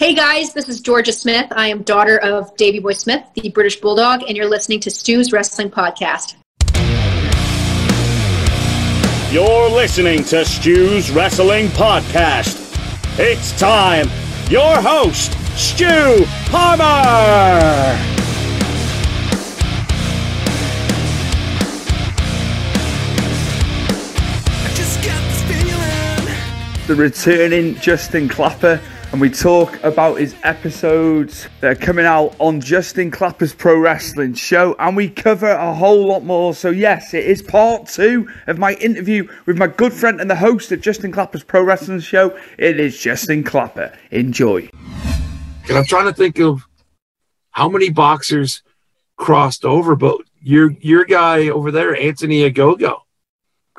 Hey guys, this is Georgia Smith. I am daughter of Davy Boy Smith, the British Bulldog, and you're listening to Stu's Wrestling Podcast. You're listening to Stu's Wrestling Podcast. It's time. Your host, Stu Palmer. the returning Justin Clapper, and we talk about his episodes that are coming out on Justin Clapper's Pro Wrestling Show, and we cover a whole lot more. So, yes, it is part two of my interview with my good friend and the host of Justin Clapper's Pro Wrestling Show. It is Justin Clapper. Enjoy. And I'm trying to think of how many boxers crossed over, but your your guy over there, Anthony Ogogo.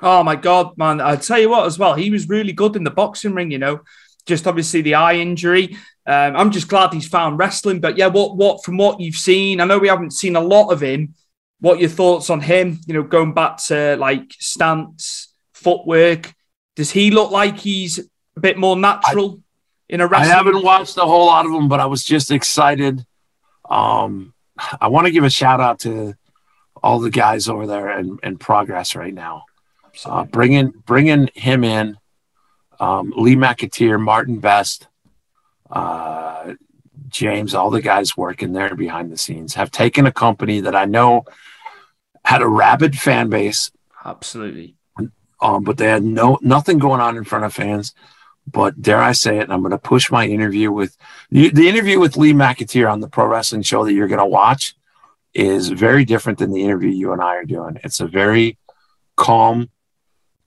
Oh my god, man! I tell you what, as well, he was really good in the boxing ring. You know, just obviously the eye injury. Um, I'm just glad he's found wrestling. But yeah, what what from what you've seen, I know we haven't seen a lot of him. What your thoughts on him? You know, going back to like stance, footwork. Does he look like he's a bit more natural I, in a wrestling? I haven't watched a whole lot of them, but I was just excited. Um, I want to give a shout out to all the guys over there and, and progress right now. Uh, bringing bringing him in, um, Lee McAteer, Martin Best, uh, James, all the guys working there behind the scenes have taken a company that I know had a rabid fan base. Absolutely. Um, but they had no nothing going on in front of fans. But dare I say it, I'm going to push my interview with the, the interview with Lee McAteer on the pro wrestling show that you're going to watch is very different than the interview you and I are doing. It's a very calm,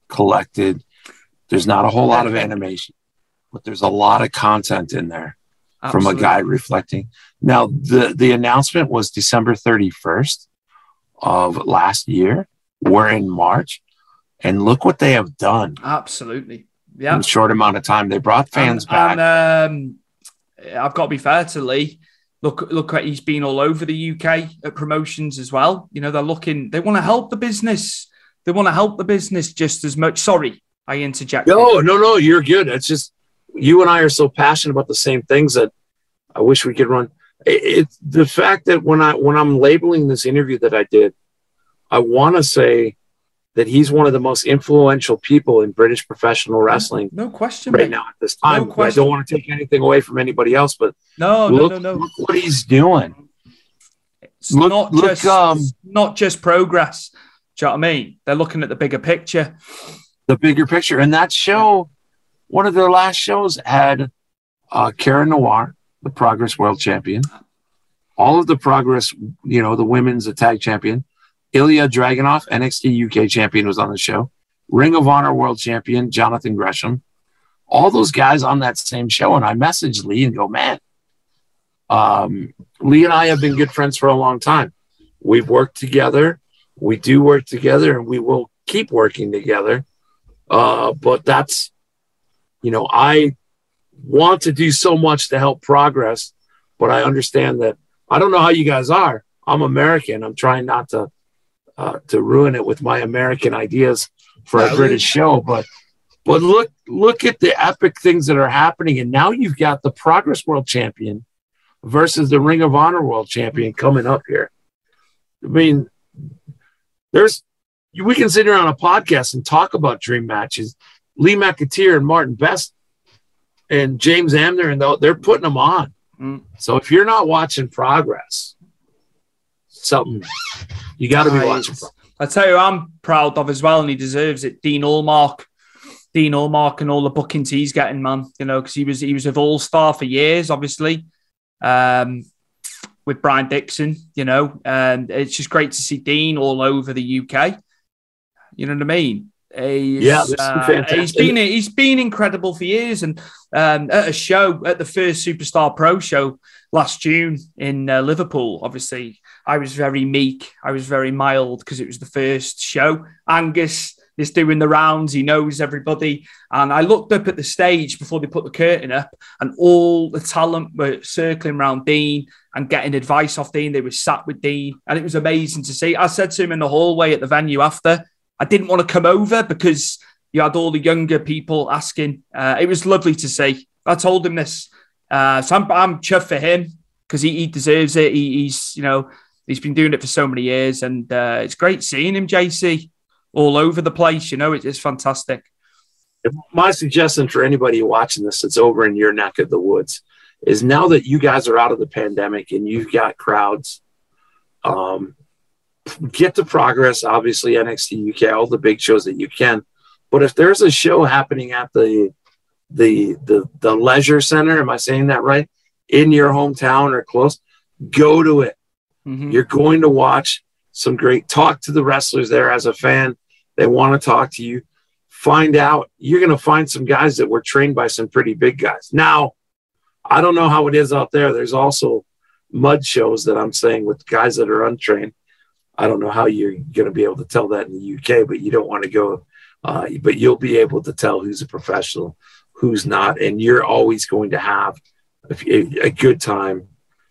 collected. There's not a whole lot of animation, but there's a lot of content in there Absolutely. from a guy reflecting. Now, the, the announcement was December 31st of last year. We're in March, and look what they have done. Absolutely. Yeah. In a short amount of time. They brought fans and, back. And, um, I've got to be fair to Lee. Look, look at he's been all over the UK at promotions as well. You know, they're looking, they want to help the business. They want to help the business just as much. Sorry, I interject. No, no, no, you're good. It's just you and I are so passionate about the same things that I wish we could run. It's it, the fact that when I when I'm labeling this interview that I did, I want to say that he's one of the most influential people in British professional wrestling. No question, right mate. now at this time. No I don't want to take anything away from anybody else, but no, look, no, no, no. Look what he's doing. It's look, not look, just um, not just progress. Do you know what I mean? They're looking at the bigger picture. The bigger picture. And that show, one of their last shows had uh, Cara Noir, the Progress World Champion, all of the Progress, you know, the women's tag champion, Ilya Dragunov, NXT UK champion, was on the show, Ring of Honor World Champion, Jonathan Gresham, all those guys on that same show. And I messaged Lee and go, man, um, Lee and I have been good friends for a long time. We've worked together we do work together and we will keep working together. Uh, but that's, you know, I want to do so much to help progress, but I understand that I don't know how you guys are. I'm American. I'm trying not to uh, to ruin it with my American ideas for a British show, but but look look at the epic things that are happening, and now you've got the Progress World Champion versus the Ring of Honor World Champion coming up here. I mean, there's we can sit here on a podcast and talk about dream matches. Lee McAteer and Martin Best and James Amner, and they're putting them on. Mm. So if you're not watching progress, something you got to be watching. I tell you, I'm proud of as well, and he deserves it. Dean Allmark, Dean Allmark, and all the bookings he's getting, man. You know, because he was he was a All Star for years, obviously. Um, with Brian Dixon, you know, and it's just great to see Dean all over the UK. You know what I mean? He's, Yeah, uh, he's been he's been incredible for years, and um, at a show at the first Superstar Pro show last June in uh, Liverpool. Obviously, I was very meek, I was very mild because it was the first show. Angus is doing the rounds, he knows everybody, and I looked up at the stage before they put the curtain up, and all the talent were circling around Dean and getting advice off Dean. They were sat with Dean, and it was amazing to see. I said to him in the hallway at the venue after. I didn't want to come over because you had all the younger people asking. Uh, it was lovely to see. I told him this, uh, so I'm, I'm chuffed for him because he, he deserves it. He, he's you know he's been doing it for so many years, and uh, it's great seeing him, JC, all over the place. You know, it, it's fantastic. my suggestion for anybody watching this that's over in your neck of the woods is now that you guys are out of the pandemic and you've got crowds, um, get to progress. Obviously, NXT UK, all the big shows that you can. But if there's a show happening at the the the the leisure center, am I saying that right? In your hometown or close, go to it. Mhm. You're going to watch some great talk to the wrestlers there as a fan. They want to talk to you. Find out. You're going to find some guys that were trained by some pretty big guys. Now, I don't know how it is out there. There's also mud shows that I'm saying with guys that are untrained. I don't know how you're going to be able to tell that in the UK, but you don't want to go. Uh, but you'll be able to tell who's a professional, who's not, and you're always going to have a, a good time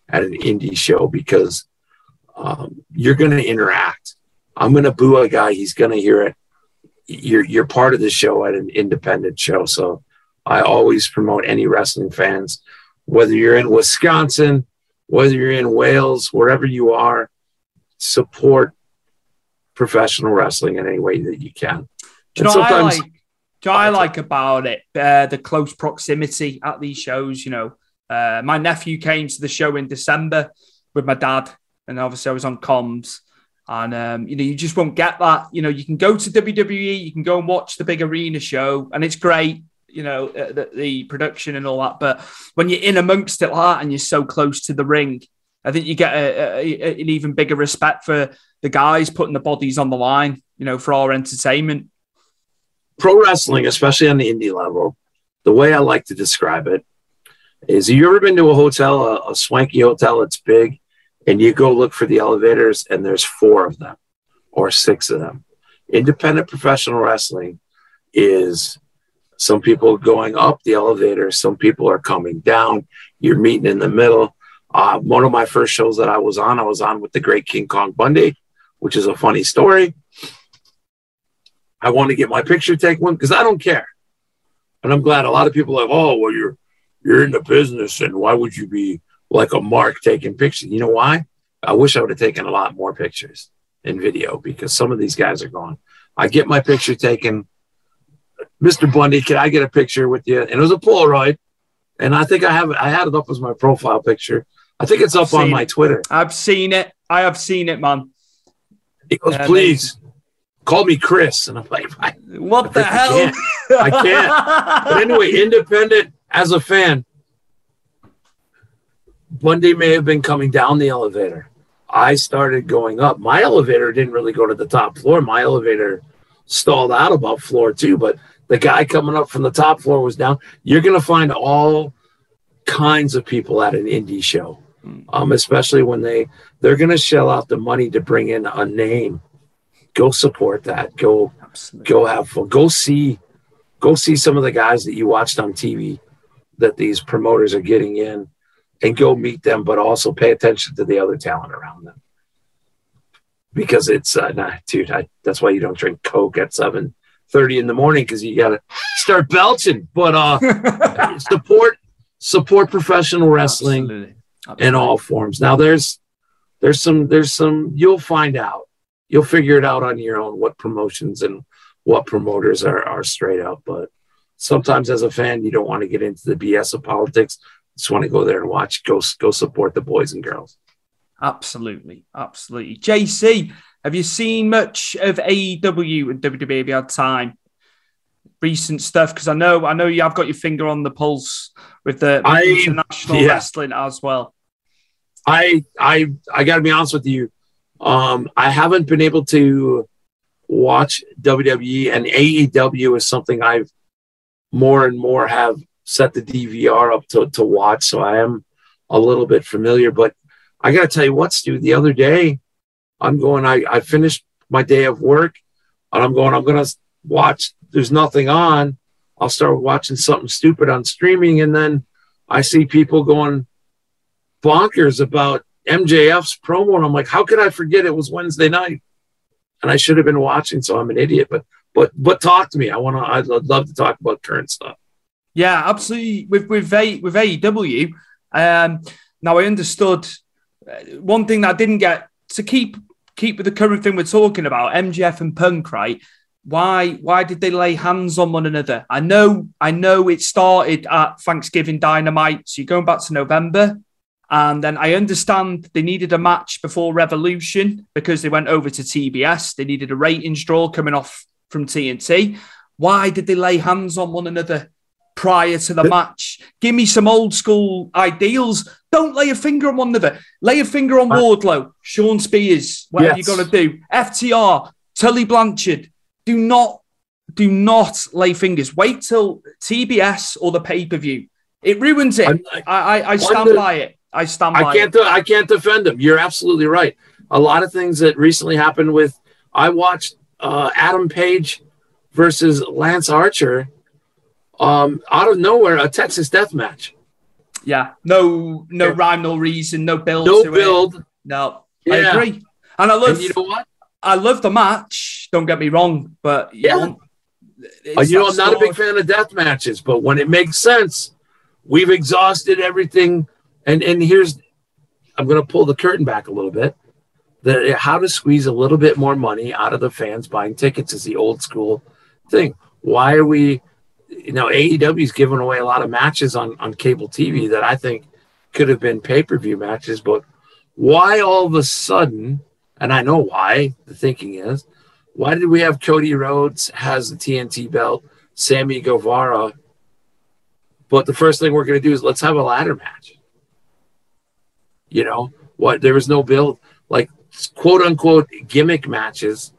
at an indie show because um, you're going to interact. I'm going to boo a guy; he's going to hear it. You're you're part of the show at an independent show, so I always promote any wrestling fans, whether you're in Wisconsin, whether you're in Wales, wherever you are, support professional wrestling in any way that you can. Do you know I sometimes- like? Do I like about it? Uh, the close proximity at these shows. You know, uh, my nephew came to the show in December with my dad, and obviously I was on comms. And um, you know, you just won't get that. You know, you can go to WWE, you can go and watch the big arena show, and it's great. You know, uh, the, the production and all that. But when you're in amongst it like that, and you're so close to the ring, I think you get a, a, an even bigger respect for the guys putting the bodies on the line. You know, for our entertainment. pro wrestling, especially on the indie level, the way I like to describe it is you ever been to a hotel, a, a swanky hotel that's big, and you go look for the elevators and there's four of them or six of them. Independent professional wrestling is some people going up the elevator, some people are coming down, you're meeting in the middle. Uh, one of my first shows that I was on, I was on with the great King Kong Bundy, which is a funny story. I want to get my picture taken because I don't care. And I'm glad a lot of people have, oh, well, you're you're in the business and why would you be like a mark taking pictures? You know why? I wish I would have taken a lot more pictures in video because some of these guys are gone. I get my picture taken. Mr. Bundy, can I get a picture with you? And it was a Polaroid. And I think I have I had it up as my profile picture. I think it's up I've on my it. Twitter. I've seen it. I have seen it, man. He goes, Yeah, please call me Chris. And I'm like, I, What the I hell? can't. I can't. But anyway, independent as a fan, Bundy may have been coming down the elevator. I started going up. My elevator didn't really go to the top floor. My elevator stalled out about floor two, but the guy coming up from the top floor was down. You're going to find all kinds of people at an indie show, um, especially when they they're going to shell out the money to bring in a name. Go support that. Go Absolutely. go have fun. Go see, go see some of the guys that you watched on TV that these promoters are getting in, and go meet them. But also pay attention to the other talent around them because it's uh, nah, dude. I, that's why you don't drink Coke at seven thirty in the morning because you got to start belching. But uh, support support professional wrestling Absolutely. In all forms. Now there's there's some there's some you'll find out. You'll figure it out on your own what promotions and what promoters are are straight up. But sometimes as a fan, you don't want to get into the BS of politics. Just want to go there and watch. Go go support the boys and girls. Absolutely. Absolutely. JC, have you seen much of AEW and WWE? Have you had time? Recent stuff because I know I know you have got your finger on the pulse with the with I- international yeah. wrestling as well. I I I got to be honest with you. Um, I haven't been able to watch WWE and AEW is something I've more and more have set the DVR up to, to watch. So I am a little bit familiar, but I got to tell you what, Stu, the other day I'm going, I, I finished my day of work and I'm going, I'm going to watch, there's nothing on. I'll start watching something stupid on streaming. And then I see people going bonkers about MJF's promo. And I'm like, how could I forget it was Wednesday night? And I should have been watching. So I'm an idiot, but, but, but talk to me. I want to, I'd love to talk about current stuff. Yeah, absolutely. With, with, a, with AEW, um, now I understood uh, one thing that I didn't get to keep keep with the current thing we're talking about, MJF and Punk, right? Why why did they lay hands on one another? I know I know it started at Thanksgiving Dynamite, so you're going back to November. And then I understand they needed a match before Revolution because they went over to TBS. They needed a ratings draw coming off from TNT. Why did they lay hands on one another prior to the match? Give me some old school ideals. Don't lay a finger on one another. Lay a finger on uh, Wardlow, Shawn Spears, whatever yes. you got to do. FTR, Tully Blanchard. Do not, do not lay fingers. Wait till TBS or the pay per view. It ruins it. I, I, I stand the, by it. I stand I can't. it. I can't defend them. You're absolutely right. A lot of things that recently happened with. I watched uh, Adam Page versus Lance Archer. Um, out of nowhere, a Texas Death Match. Yeah, no, no yeah. rhyme, no reason, no build. No build. It. No, yeah. I agree. And I love. And you know what? I love the match. Don't get me wrong, but yeah. You know, I'm not a big fan of death matches, but when it makes sense, we've exhausted everything. And and here's, I'm going to pull the curtain back a little bit. The how to squeeze a little bit more money out of the fans buying tickets is the old school thing. Why are we? You know, AEW is giving away a lot of matches on on cable TV that I think could have been pay per view matches, but why all of a sudden? And I know why. The thinking is why did we have Cody Rhodes has the TNT belt, Sammy Guevara? But the first thing we're going to do is let's have a ladder match. You know what? There was no build, like quote unquote gimmick matches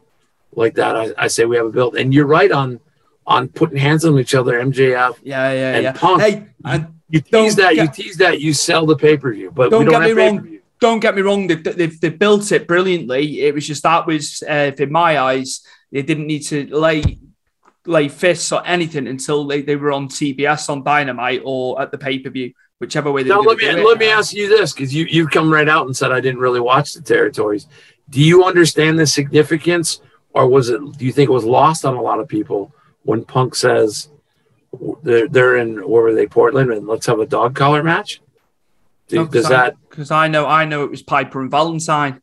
like that. I, I say we have a build, and you're right on on putting hands on each other. MJF, yeah, yeah, and yeah. Punk. Hey, you tease that, you tease that, you sell the pay per view, but don't, don't get me wrong don't get me wrong, they've, they've, they've, built it brilliantly. It was just that was, uh, in my eyes, they didn't need to lay lay fists or anything until they, they were on TBS on Dynamite or at the pay per view, whichever way they. Now let me let me ask you this because you you've come right out and said I didn't really watch the territories. Do you understand the significance, or was it? Do you think it was lost on a lot of people when Punk says they're they're in where were they Portland and let's have a dog collar match? No, does that because I know I know it was Piper and Valentine,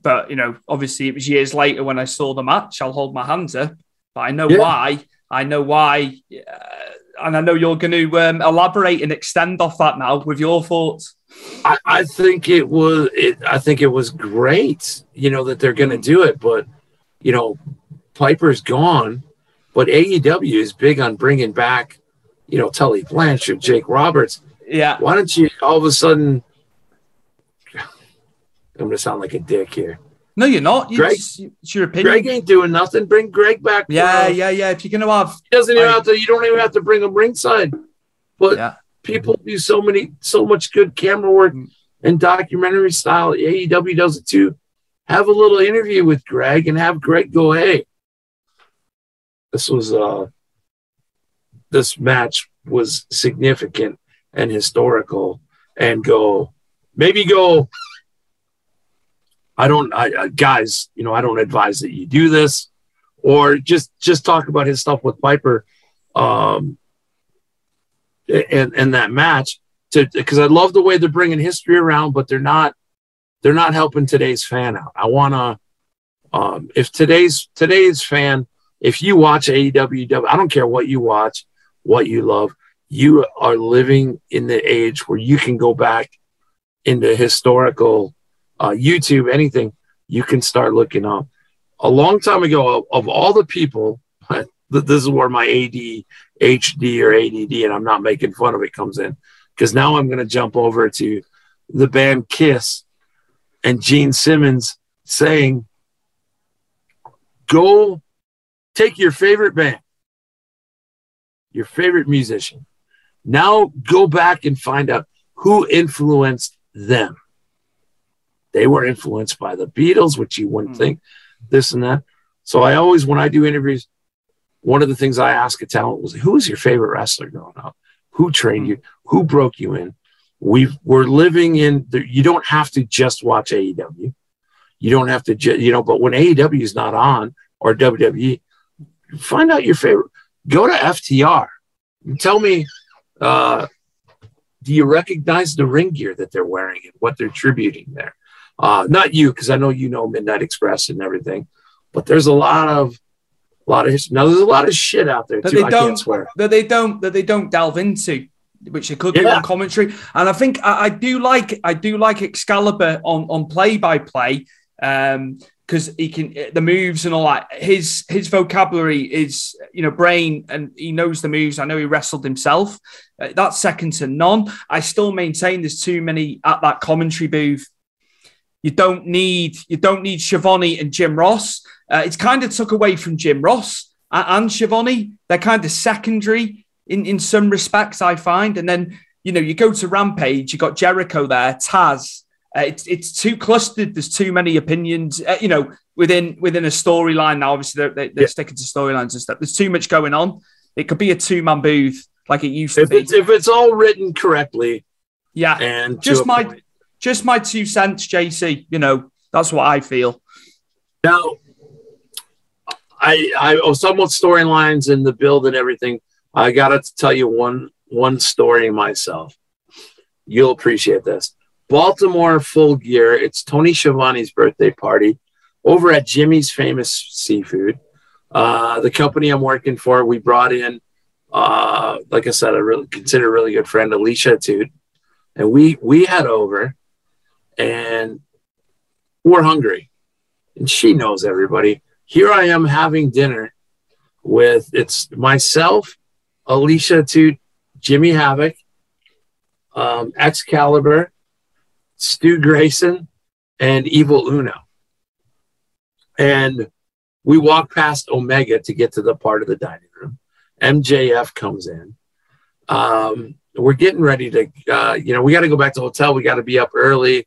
but you know, obviously it was years later when I saw the match. I'll hold my hands up, but I know yeah. why. I know why, uh, and I know you're going to um, elaborate and extend off that now with your thoughts. I, I think it was. It, I think it was great. You know that they're going to do it, but you know, Piper's gone, but AEW is big on bringing back. You know, Tully Blanchard, Jake Roberts yeah. Why don't you all of a sudden? I'm gonna sound like a dick here. No, you're not. You Greg, just, it's your opinion. Greg ain't doing nothing. Bring Greg back. Yeah, yeah, yeah. If you're gonna have, he doesn't even have to. You don't even have to bring him ringside. But yeah. people do so many, so much good camera work mm. and documentary style. AEW does it too. Have a little interview with Greg and have Greg go, "Hey, this was uh, this match was significant and historical and go maybe go i don't I, guys you know i don't advise that you do this. Or just just talk about his stuff with piper um and and that match to because i love the way they're bringing history around but they're not they're not helping today's fan out. I want to um if today's today's fan if you watch aew i don't care what you watch what you love you are living in the age where you can go back into historical uh, YouTube, anything, you can start looking up. A long time ago, of, of all the people, this is where my AD, HD, or ADD, and I'm not making fun of it, comes in. Because now I'm going to jump over to the band Kiss and Gene Simmons saying, go take your favorite band, your favorite musician. Now go back and find out who influenced them. They were influenced by the Beatles, which you wouldn't Hmm. think this and that. So I always, when I do interviews, one of the things I ask a talent was, "Who was your favorite wrestler growing up? Who trained Hmm. you? Who broke you in?" We've we're living in. The, you don't have to just watch AEW. You don't have to, ju- you know. But when AEW is not on or WWE, find out your favorite. Go to FTR. Tell me, uh, do you recognize the ring gear that they're wearing and what they're tributing there? Uh, not you, because I know you know Midnight Express and everything, but there's a lot of a lot of history. Now there's a lot of shit out there That too. they I don't- can't swear. that they don't that they don't delve into which they could do on commentary and i think I, I do like i do like excalibur on on play by play um because he can the moves and all that his his vocabulary is you know brain and he knows the moves i know he wrestled himself Uh, that's second to none i still maintain there's too many at that commentary booth you don't need you don't need Schiavone and Jim Ross. Uh, it's kind of took away from Jim Ross and, and Schiavone. They're kind of secondary in in some respects, I find. And then you know you go to Rampage, you got Jericho there, Taz. Uh, it's it's too clustered. There's too many opinions. Uh, you know within within a storyline now. Obviously they're, they- they're Yeah. sticking to storylines and stuff. There's too much going on. It could be a two man booth like it used to If be. it's if it's all written correctly yeah, and just my point. just my two cents, JC. You know that's what I feel. Now, I I oh, somewhat storylines in the build and everything. I got to tell you one one story myself. You'll appreciate this. Baltimore Full Gear. It's Tony Schiavone's birthday party over at Jimmy's Famous Seafood. Uh, the company I'm working for, we brought in, uh, like I said, a really consider a really good friend, Alicia Atout, and we we had over, and we're hungry and she knows everybody. Here I am having dinner with it's myself, Alicia to Jimmy Havoc, um, Excalibur, Stu Grayson, and Evil Uno. And we walk past Omega to get to the part of the dining room. MJF comes in. Um, we're getting ready to, uh, you know, we got to go back to the hotel. We got to be up early.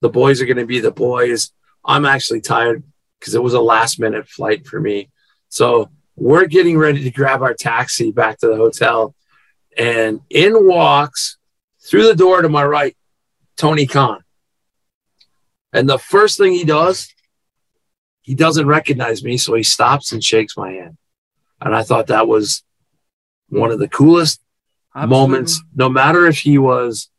The boys are going to be the boys. I'm actually tired because it was a last minute flight for me. So we're getting ready to grab our taxi back to the hotel. And in walks through the door to my right, Tony Khan. And the first thing he does, he doesn't recognize me. So he stops and shakes my hand. And I thought that was one of the coolest moments, no matter if he was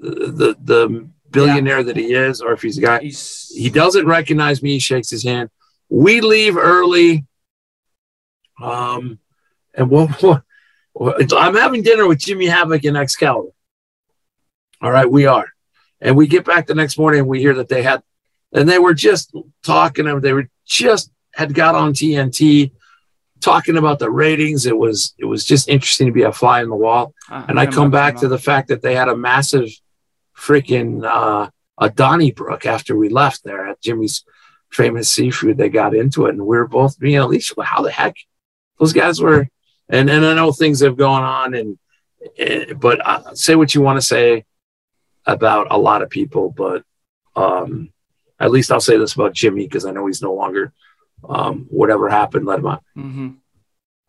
the, the, billionaire that he is or if he's a guy He's, he doesn't recognize me. He shakes his hand. We leave early. Um, and what, what, what- I'm having dinner with Jimmy Havoc and Excalibur. All right, we are. And we get back the next morning and we hear that they had, and they were just talking, and they were just had got on TNT talking about the ratings. It was, it was just interesting to be a fly on the wall and I come back to the fact that they had a massive freaking uh, a Donnybrook after we left there at Jimmy's famous seafood. They got into it, and we were both being Alicia. Well, how the heck those guys were? And and I know things have gone on, and, and but uh, say what you want to say about a lot of people, but um, at least I'll say this about Jimmy because I know he's no longer. Um, whatever happened, let him out. hmm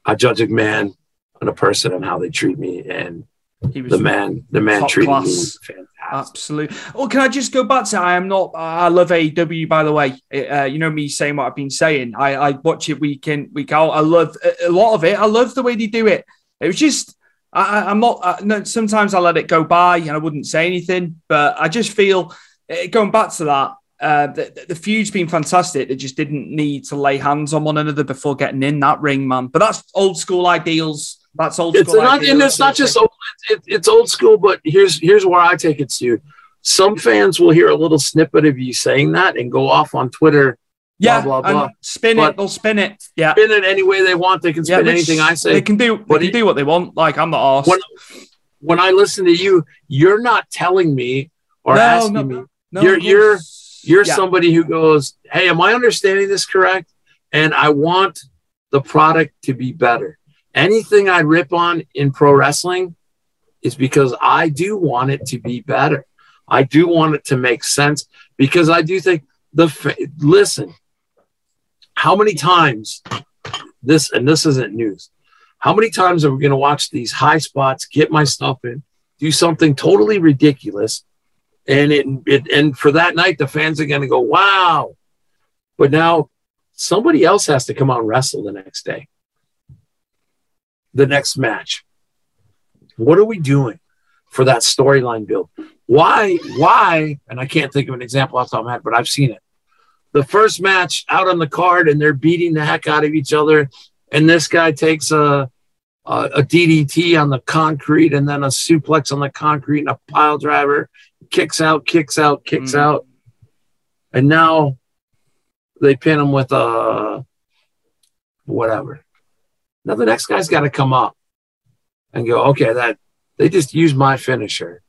I judge a man and a person and how they treat me, and He was the man, the man treated class. me fantastic. Absolutely. Oh, can I just go back to? I am not. I love AEW. By the way, uh, you know me saying what I've been saying. I, I watch it week in week out. I love a lot of it. I love the way they do it. It was just. I, I- I'm not. Uh, no, sometimes I let it go by and I wouldn't say anything. But I just feel uh, going back to that. Uh, the, the feud's been fantastic. They just didn't need to lay hands on one another before getting in that ring, man. But that's old school ideals. That's old It's school. not, ideals. and it's not just old, it, it's old school, but here's here's where I take it, Stu. Some fans will hear a little snippet of you saying that and go off on Twitter, yeah, blah, blah, blah. spin But- it. They'll spin it. Yeah. spin it any way they want. They can Yeah, spin which anything I say. They can do. They But can it- do what they want. Like I'm not arsed. When- when I listen to you, you're not telling me or No, asking no. me. No, you're- you're-. You're Yeah. somebody who goes, "Hey, am I understanding this correct?" and I want the product to be better. Anything I rip on in pro wrestling is because I do want it to be better. I do want it to make sense because I do think the listen. How many times this and this isn't news? How many times are we going to watch these high spots, get my stuff in, do something totally ridiculous, and it, it and for that night the fans are going to go wow, but now somebody else has to come out and wrestle the next day, the next match. What are we doing for that storyline build? Why, why, and I can't think of an example off the top of my head, but I've seen it. The first match out on the card and they're beating the heck out of each other. And this guy takes a, a, a DDT on the concrete and then a suplex on the concrete and a pile driver, kicks out, kicks out, kicks mm-hmm. out. And now they pin him with a whatever. Now the next guy's got to come up and go, okay, that they just used my finisher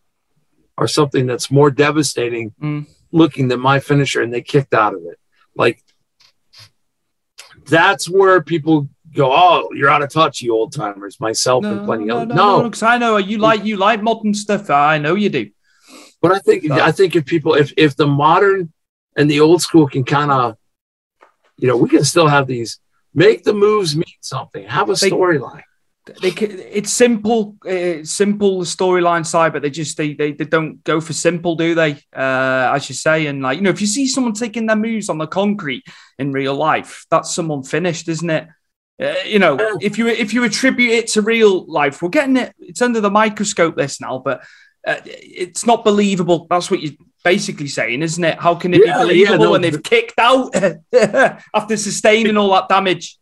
or something that's more devastating mm. Looking than my finisher and they kicked out of it. Like that's where people go, oh, you're out of touch, you old timers. Myself no, and plenty no, of no, because no, I know you like you like modern stuff. I know you do. But I think I think if people if if the modern and the old school can kind of, you know, we can still have these make the moves mean something, have a storyline they it's simple it's simple storyline side but they just they, they they don't go for simple do they? Uh as you say and like you know if you see someone taking their moves on the concrete in real life that's someone finished isn't it? Uh, you know if you if you attribute it to real life we're getting it it's under the microscope this now but uh, it's not believable. That's what you're basically saying isn't it? How can it yeah, be believable yeah, no, when they've kicked out after sustaining all that damage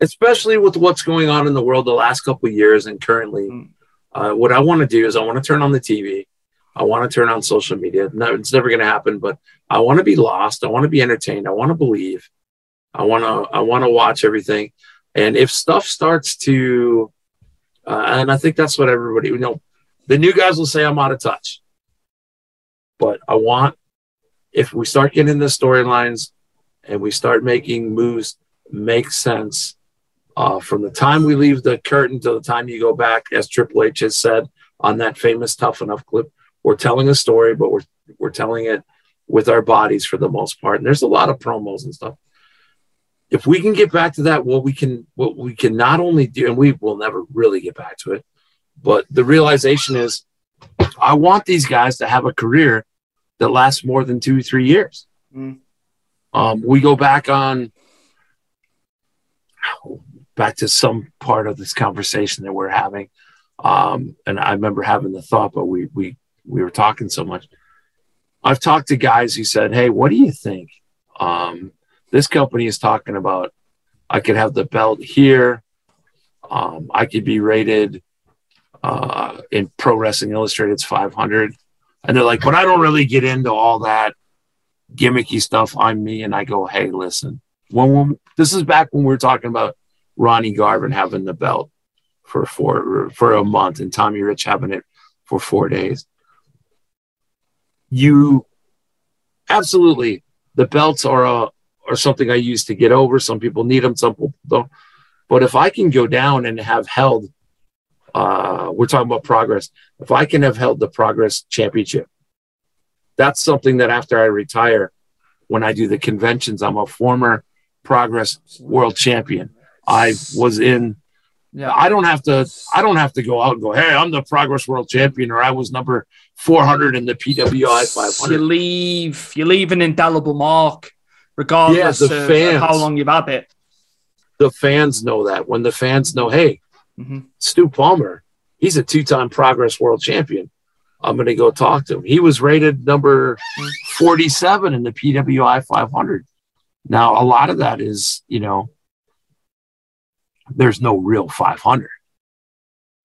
especially with what's going on in the world the last couple years and currently. Mm. Uh, what I want to do is I want to turn on the TV. I want to turn on social media. No, it's never going to happen, but I want to be lost. I want to be entertained. I want to believe. I want to. I want to watch everything. And if stuff starts to, uh, and I think that's what everybody, you know, the new guys will say I'm out of touch. But I want, if we start getting the storylines and we start making moves make sense, uh, from the time we leave the curtain to the time you go back, as Triple H has said on that famous Tough Enough clip, we're telling a story, but we're we're telling it with our bodies for the most part. And there's a lot of promos and stuff. If we can get back to that, what we can what we can not only do, and we will never really get back to it, but the realization is, I want these guys to have a career that lasts more than two three years. Mm. Um, we go back on back to some part of this conversation that we're having. Um, and I remember having the thought, but we we we were talking so much. I've talked to guys who said, "Hey, what do you think? Um, this company is talking about. I could have the belt here. Um, I could be rated uh, in Pro Wrestling Illustrated's 500." And they're like, "But I don't really get into all that gimmicky stuff. I'm me." And I go, "Hey, listen. When, when this is back when we were talking about Ronnie Garvin having the belt for four for a month and Tommy Rich having it for four days. You absolutely the belts are a are something I use to get over. Some people need them, some people don't. But if I can go down and have held, uh, we're talking about progress. If I can have held the progress championship, that's something that after I retire, when I do the conventions, I'm a former progress world champion. I was in. Yeah. I don't have to. I don't have to go out and go. Hey, I'm the Progress World Champion, or I was number 400 in the PWI 500. You leave. You leave an indelible mark, regardless yeah, of, fans, of, how long you've had it. The fans know that. When the fans know, hey, mm-hmm. Stu Palmer, he's a two-time Progress World Champion. I'm going to go talk to him. He was rated number 47 in the PWI 500. Now, a lot of that is, you know, there's no real 500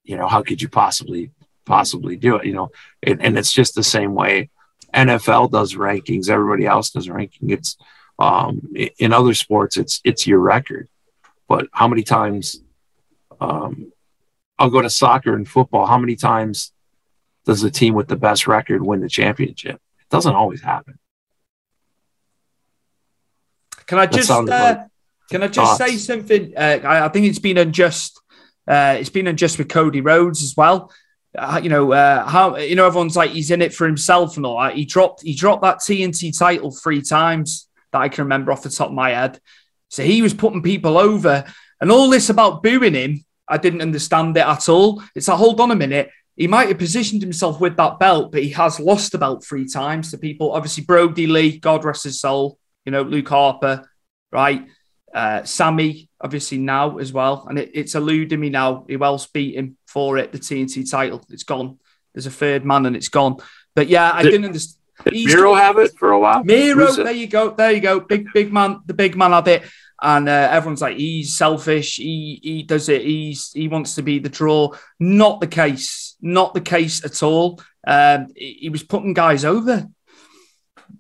you know how could you possibly possibly do it you know? And, and it's just the same way nfl does rankings. Everybody else does ranking. It's um, in other sports it's it's your record. But how many times um, i'll go to soccer and football how many times does the team with the best record win the championship? It doesn't always happen. Can i just uh, Can I just Thoughts? say something? Uh, I, I, think it's been unjust. Uh, it's been unjust with Cody Rhodes as well. Uh, you know uh, how you know everyone's like he's in it for himself and all that. He dropped he dropped that TNT title three times that I can remember off the top of my head. So he was putting people over, and all this about booing him, I didn't understand it at all. It's a hold on a minute. He might have positioned himself with that belt, but he has lost the belt three times to people. Obviously, Brodie Lee, God rest his soul. You know, Luke Harper, right? Uh, Sammy, obviously now as well, and it, it's eluding me now. Who else beat him for it? The TNT title, it's gone. There's a third man, and it's gone. But yeah, I did, didn't understand. Did Miro have it for a while? Miro, there you go, there you go. Big big man, the big man had it, and uh, everyone's like, he's selfish. He he does it. He's he wants to be the draw. Not the case. Not the case at all. Um, he, he was putting guys over.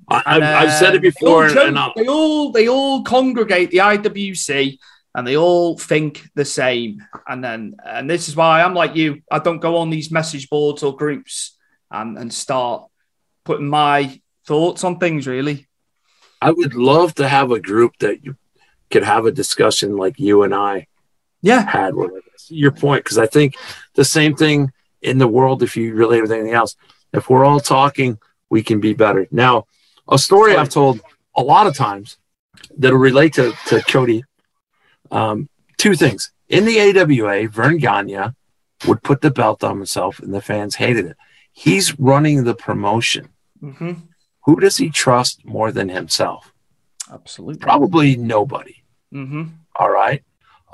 I, have said it before. They all, they all they all congregate the IWC and they all think the same. And then and this is why I'm like you. I don't go on these message boards or groups and and start putting my thoughts on things. Really, I would love to have a group that you could have a discussion like you and I. Yeah, had your point because I think the same thing in the world. If you relate with anything else, if we're all talking, we can be better. Now, a story I've told a lot of times that'll relate to, to Cody. Um, two things. In the AWA, Verne Gagne would put the belt on himself and the fans hated it. He's running the promotion. Mm-hmm. Who does he trust more than himself? Absolutely. Probably nobody. Mm-hmm. All right.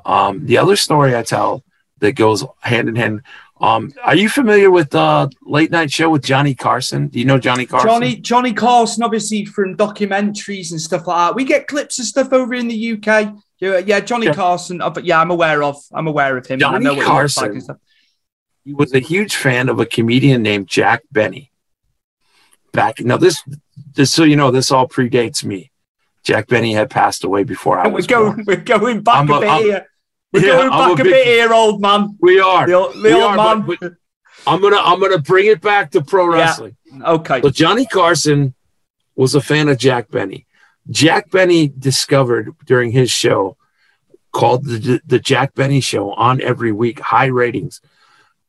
Um, the other story I tell that goes hand in hand um, are you familiar with uh, late night show with Johnny Carson? Do you know Johnny Carson? Johnny Johnny Carson, obviously from documentaries and stuff like that. We get clips of stuff over in the UK. Yeah, yeah Johnny yeah. Carson. Uh, yeah, I'm aware of. I'm aware of him. Johnny I know Carson. He, like he was a huge fan of a comedian named Jack Benny. Back now, this this so you know, this all predates me. Jack Benny had passed away before I was we're going, born. We're going back a, a bit I'm, here. We're yeah, going back a, a bit here, old man. We are. The, the we old are, man. But, but I'm gonna I'm gonna bring it back to pro wrestling. Yeah. Okay. So Johnny Carson was a fan of Jack Benny. Jack Benny discovered during his show called the, the Jack Benny Show on every week, high ratings.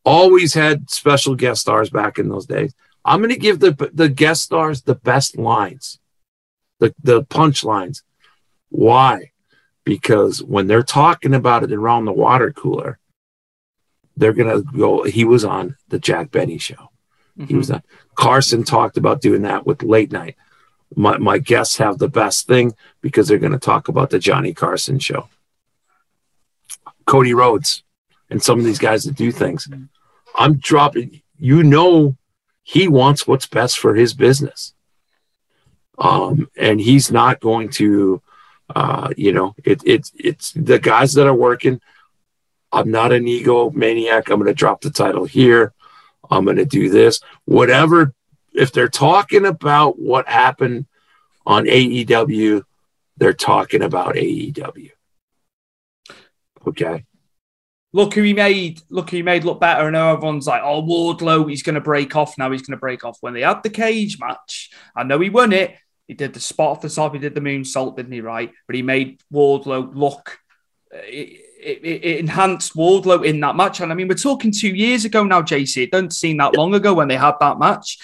Always had special guest stars back in those days. I'm going to give the the guest stars the best lines, the the punch lines. Why? Because when they're talking about it around the water cooler, they're gonna go. He was on the Jack Benny show. Mm-hmm. He was mm-hmm. on. Carson talked about doing that with late night. My my guests have the best thing because they're gonna talk about the Johnny Carson show. Cody Rhodes and some of these guys that do things. Mm-hmm. I'm dropping. You know, he wants what's best for his business. Um, and he's not going to uh, you know, it, it's it's the guys that are working. I'm not an ego maniac. I'm going to drop the title here. I'm going to do this. Whatever. If they're talking about what happened on AEW, they're talking about AEW. Okay. Look who he made. Look who he made look better. And everyone's like, oh, Wardlow, he's going to break off now. He's going to break off. When they had the cage match, I know he won it. He did the spot off the top. He did the moonsault, didn't he? Right, but he made Wardlow look. It, it, it, enhanced Wardlow in that match, and I mean, we're talking two years ago now, JC. It doesn't seem that long ago when they had that match.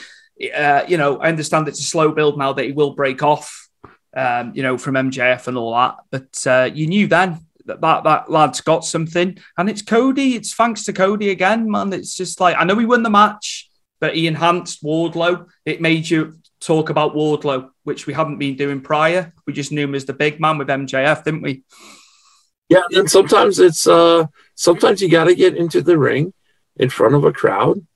Uh, you know, I understand it's a slow build now that he will break off. Um, you know, from MJF and all that, but uh, you knew then that, that that lad's got something, and it's Cody. It's thanks to Cody again, man. It's just like I know he won the match, but he enhanced Wardlow. It made you talk about Wardlow, which we haven't been doing prior. We just knew him as the big man with MJF, didn't we? Yeah, and sometimes it's uh sometimes you got to get into the ring in front of a crowd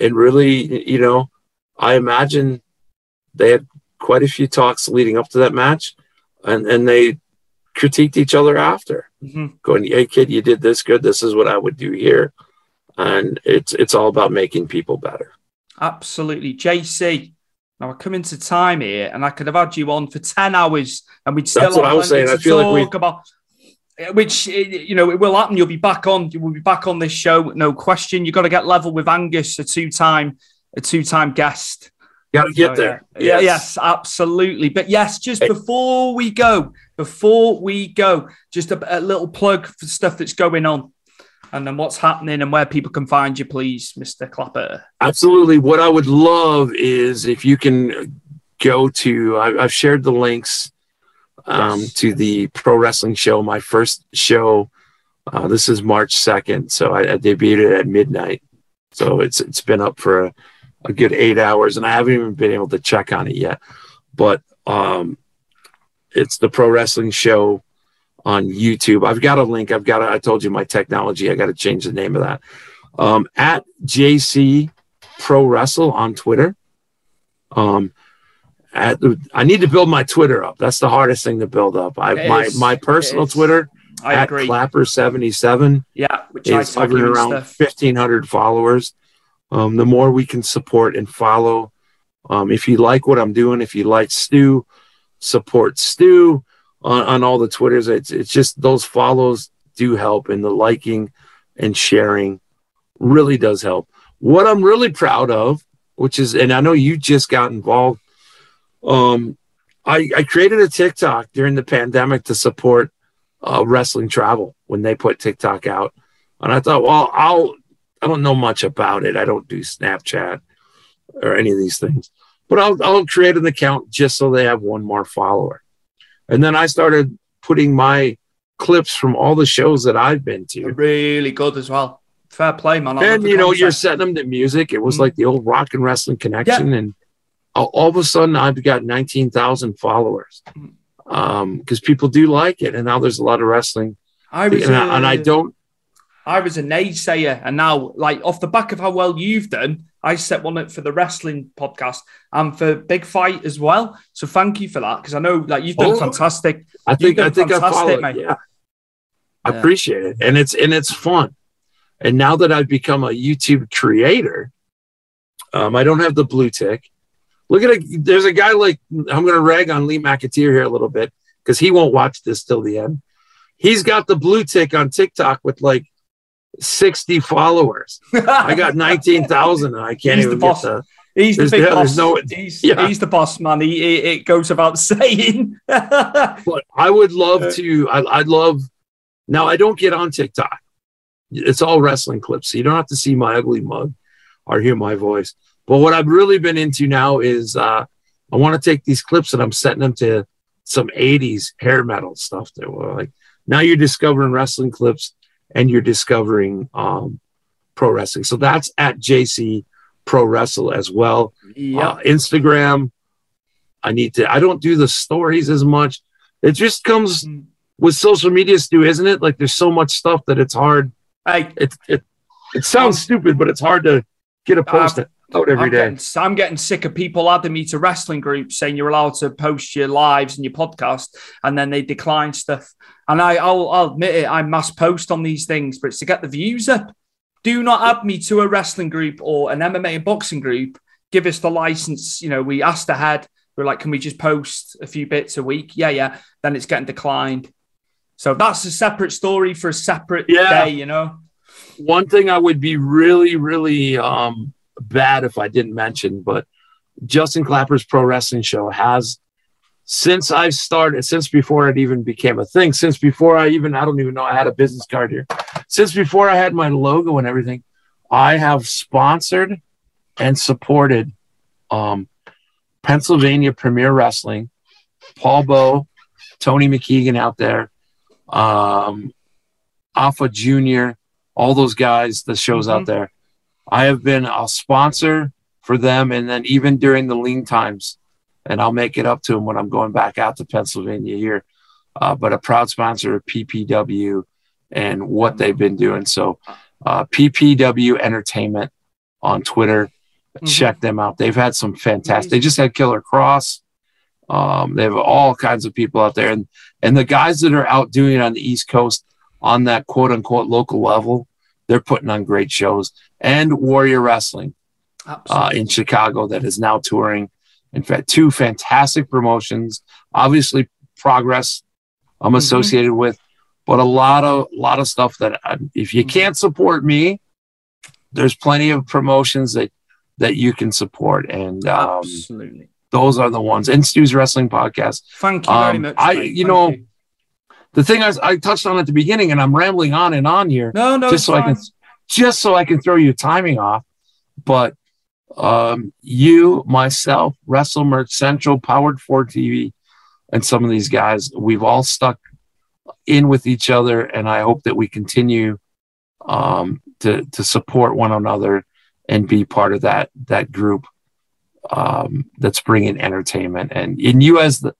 and really, you know, I imagine they had quite a few talks leading up to that match and and they critiqued each other after mm-hmm. going hey kid you did this good this is what i would do here and it's it's all about making people better absolutely jc now I come into time here, and I could have had you on for ten hours, and we'd still. That's what I was saying. I feel like we about which you know it will happen. You'll be back on. You will be back on this show, no question. You've got to get level with Angus, a two-time, a two-time guest. Got to get there. Yeah. Yeah, yes, absolutely. But yes, just Hey. before we go, before we go, just a, a little plug for stuff that's going on and then what's happening and where people can find you, please, Mr. Clapper. Absolutely. What I would love is if you can go to, I, I've shared the links um, Yes. to the pro wrestling show, my first show. Uh, this is March 2nd. So I, I debuted it at midnight. So it's it's been up for a, a good eight hours and I haven't even been able to check on it yet. But um, it's the pro wrestling show on YouTube. I've got a link. I've got, a, I told you my technology. I got to change the name of that. Um, at JC Pro Wrestle on Twitter. Um, at I need to build my Twitter up. That's the hardest thing to build up. I It my is. my personal Twitter I at agree. Clapper seventy seven yeah, which is hovering around fifteen hundred followers. Um, the more we can support and follow. Um, if you like what I'm doing, if you like Stu, support Stu on, on all the Twitters. It's it's just those follows do help, and the liking and sharing really does help. What I'm really proud of, which is, and I know you just got involved. Um, I, I created a TikTok during the pandemic to support uh, wrestling travel when they put TikTok out, and I thought, well, I'll. I don't know much about it. I don't do Snapchat or any of these things, but I'll I'll create an account just so they have one more follower, and then I started putting my clips from all the shows that I've been to. Really good as well. Fair play, man. I And you know, you're setting them to music. It was Mhm. like the old rock and wrestling connection, and all, of a sudden, I've got nineteen thousand followers Mm. because people do like it, and now there's a lot of wrestling, I was, and, I, and I uh, don't. I was a naysayer, and now, like off the back of how well you've done, I set one up for the wrestling podcast and for Big Fight as well. So thank you for that because I know like you've done Oh. fantastic. I think I think I fantastic, follow. mate. Yeah, I Yeah. appreciate it, and it's and it's fun. And now that I've become a YouTube creator, um, I don't have the blue tick. Look at it. There's a guy like I'm going to rag on Lee McAteer here a little bit because he won't watch this till the end. He's got the blue tick on TikTok with like 60 followers. I got 19,000 and I can't He's the even boss. get the. He's the big yeah, boss. no- he's, yeah. he's the boss, man. He, he- it goes without saying. But I would love to. I, I'd love. Now I don't get on TikTok. It's all wrestling clips, so you don't have to see my ugly mug or hear my voice. But what I've really been into now is uh, I want to take these clips and I'm setting them to some '80s hair metal stuff. That were like now you're discovering wrestling clips and you're discovering um, pro wrestling. So that's at JC Pro Wrestle as well. yeah. Uh, Instagram. I need to. I don't do the stories as much. It just comes Mm. with social media, Stu, isn't it? Like there's so much stuff that it's hard. Hey, It it it sounds stupid, but it's hard to get a post out every I'm day. getting, I'm getting sick of people adding me to wrestling groups saying you're allowed to post your lives and your podcast, and then they decline stuff. And I, I'll, I'll admit it, I must post on these things, but it's to get the views up. Do not add me to a wrestling group or an MMA and boxing group. Give us the license. You know, we asked ahead. We're like, can we just post a few bits a week? Yeah, yeah. Then it's getting declined. So that's a separate story for a separate Yeah. day, you know. One thing I would be really, really um, bad if I didn't mention, but Justin Clapper's pro wrestling show has since I started, since before it even became a thing, since before I even, I don't even know, I had a business card here, since before I had my logo and everything, I have sponsored and supported um, Pennsylvania Premier Wrestling, Paul Bow, Tony McKeegan out there, um, Alpha Junior, all those guys, the shows out Mhm. there. I have been a sponsor for them, and then even during the lean times, and I'll make it up to them when I'm going back out to Pennsylvania here. Uh, but a proud sponsor of PPW and what they've been doing. So, uh, PPW Entertainment on Twitter, Mhm. check them out. They've had some fantastic. They just had Killer Kross. Um, they have all kinds of people out there, and and the guys that are out doing it on the East Coast on that quote unquote local level, they're putting on great shows. And Warrior Wrestling uh, in Chicago that is now touring. In fact, two fantastic promotions. Obviously, Progress I'm Mhm. associated with, but a lot of lot of stuff that I, if you Mhm. can't support me, there's plenty of promotions that that you can support. And um, Absolutely. those are the ones. And Stu's Wrestling Podcast. Thank you very Um, much. I- you Thank know, you. The thing I, I touched on at the beginning, and I'm rambling on and on here, no, no, just so I can just so I can throw your timing off. But um, you, myself, Wrestle Merch Central, Powered for TV, and some of these guys, we've all stuck in with each other, and I hope that we continue um, to to support one another and be part of that that group um, that's bringing entertainment. And in you as the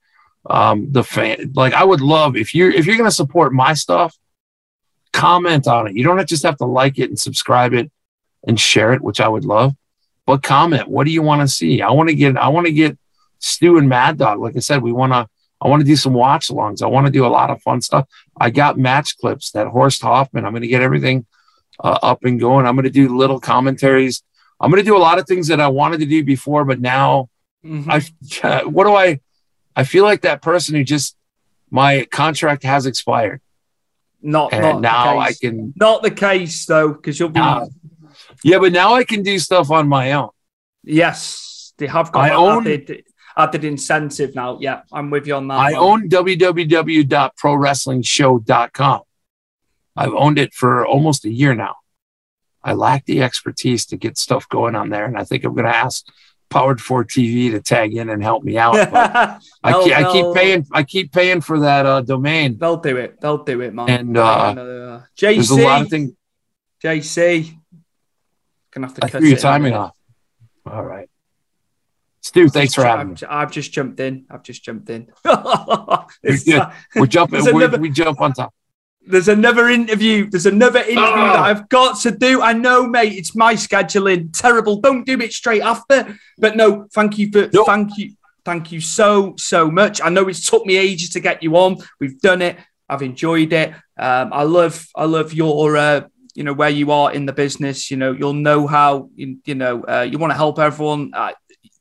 um, the fan, like I would love if you're if you're going to support my stuff, comment on it. You don't just have to like it and subscribe it and share it, which I would love. But comment. What do you want to see? I want to get. I want to get Stu and Mad Dog. Like I said, we want to. I want to do some watch alongs. I want to do a lot of fun stuff. I got match clips that Horst Hoffman. I'm going to get everything uh, up and going. I'm going to do little commentaries. I'm going to do a lot of things that I wanted to do before, but now Mhm. I. What do I? I feel like that person who just my contract has expired, not, and not now I can. Not the case though, because you'll be. Yeah, but now I can do stuff on my own. yes, they have got I own- added, added incentive now. Yeah, I'm with you on that. I own www.prowrestlingshow.com. I've owned it for almost a year now. I lack the expertise to get stuff going on there, and I think I'm going to ask Powered for TV to tag in and help me out. I, keep, I keep paying. I keep paying for that uh, domain. They'll do it. They'll do it, man. And, uh, There's a lot of JC, things. JC, gonna have to I cut threw your it timing in. off. All right, Stu. Thanks for having me. I've, I've just jumped in. I've just jumped in. You're It's, good. We're jumping. We're, another- we jump on top. There's another interview. There's another interview Oh. that I've got to do. I know, mate. It's my scheduling. Terrible. Don't do it straight after. But no, thank you for Nope. thank you. Thank you so, so much. I know it's took me ages to get you on. We've done it. I've enjoyed it. Um, I love I love your uh, you know, where you are in the business. You know, you'll know how you, you know uh, you want to help everyone. Uh,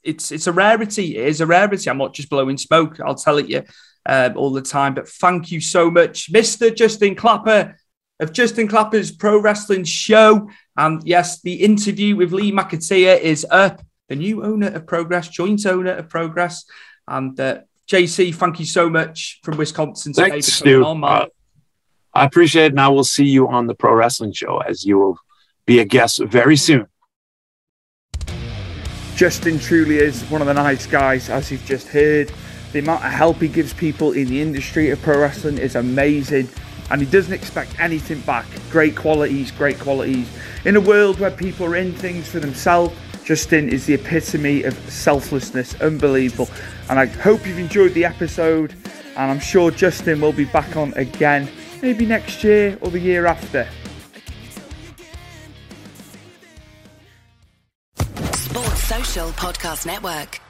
it's it's a rarity. It is a rarity. I'm not just blowing smoke. I'll tell it you um, all the time. But thank you so much, Mr. Justin Clapper of Justin Clapper's Pro Wrestling Show. And yes, the interview with Lee McAteer is up. The new owner of Progress, joint owner of Progress. And uh, JC, thank you so much from Wisconsin today Thanks, for coming Stu. on. I appreciate it, and I will see you on the Pro Wrestling Show as you will be a guest very soon. Justin truly is one of the nice guys, as you've just heard. The amount of help he gives people in the industry of pro wrestling is amazing, and he doesn't expect anything back. Great qualities, great qualities. In a world where people are in things for themselves, Justin is the epitome of selflessness. Unbelievable. And I hope you've enjoyed the episode, and I'm sure Justin will be back on again, maybe next year or the year after. Sports Social Podcast Network.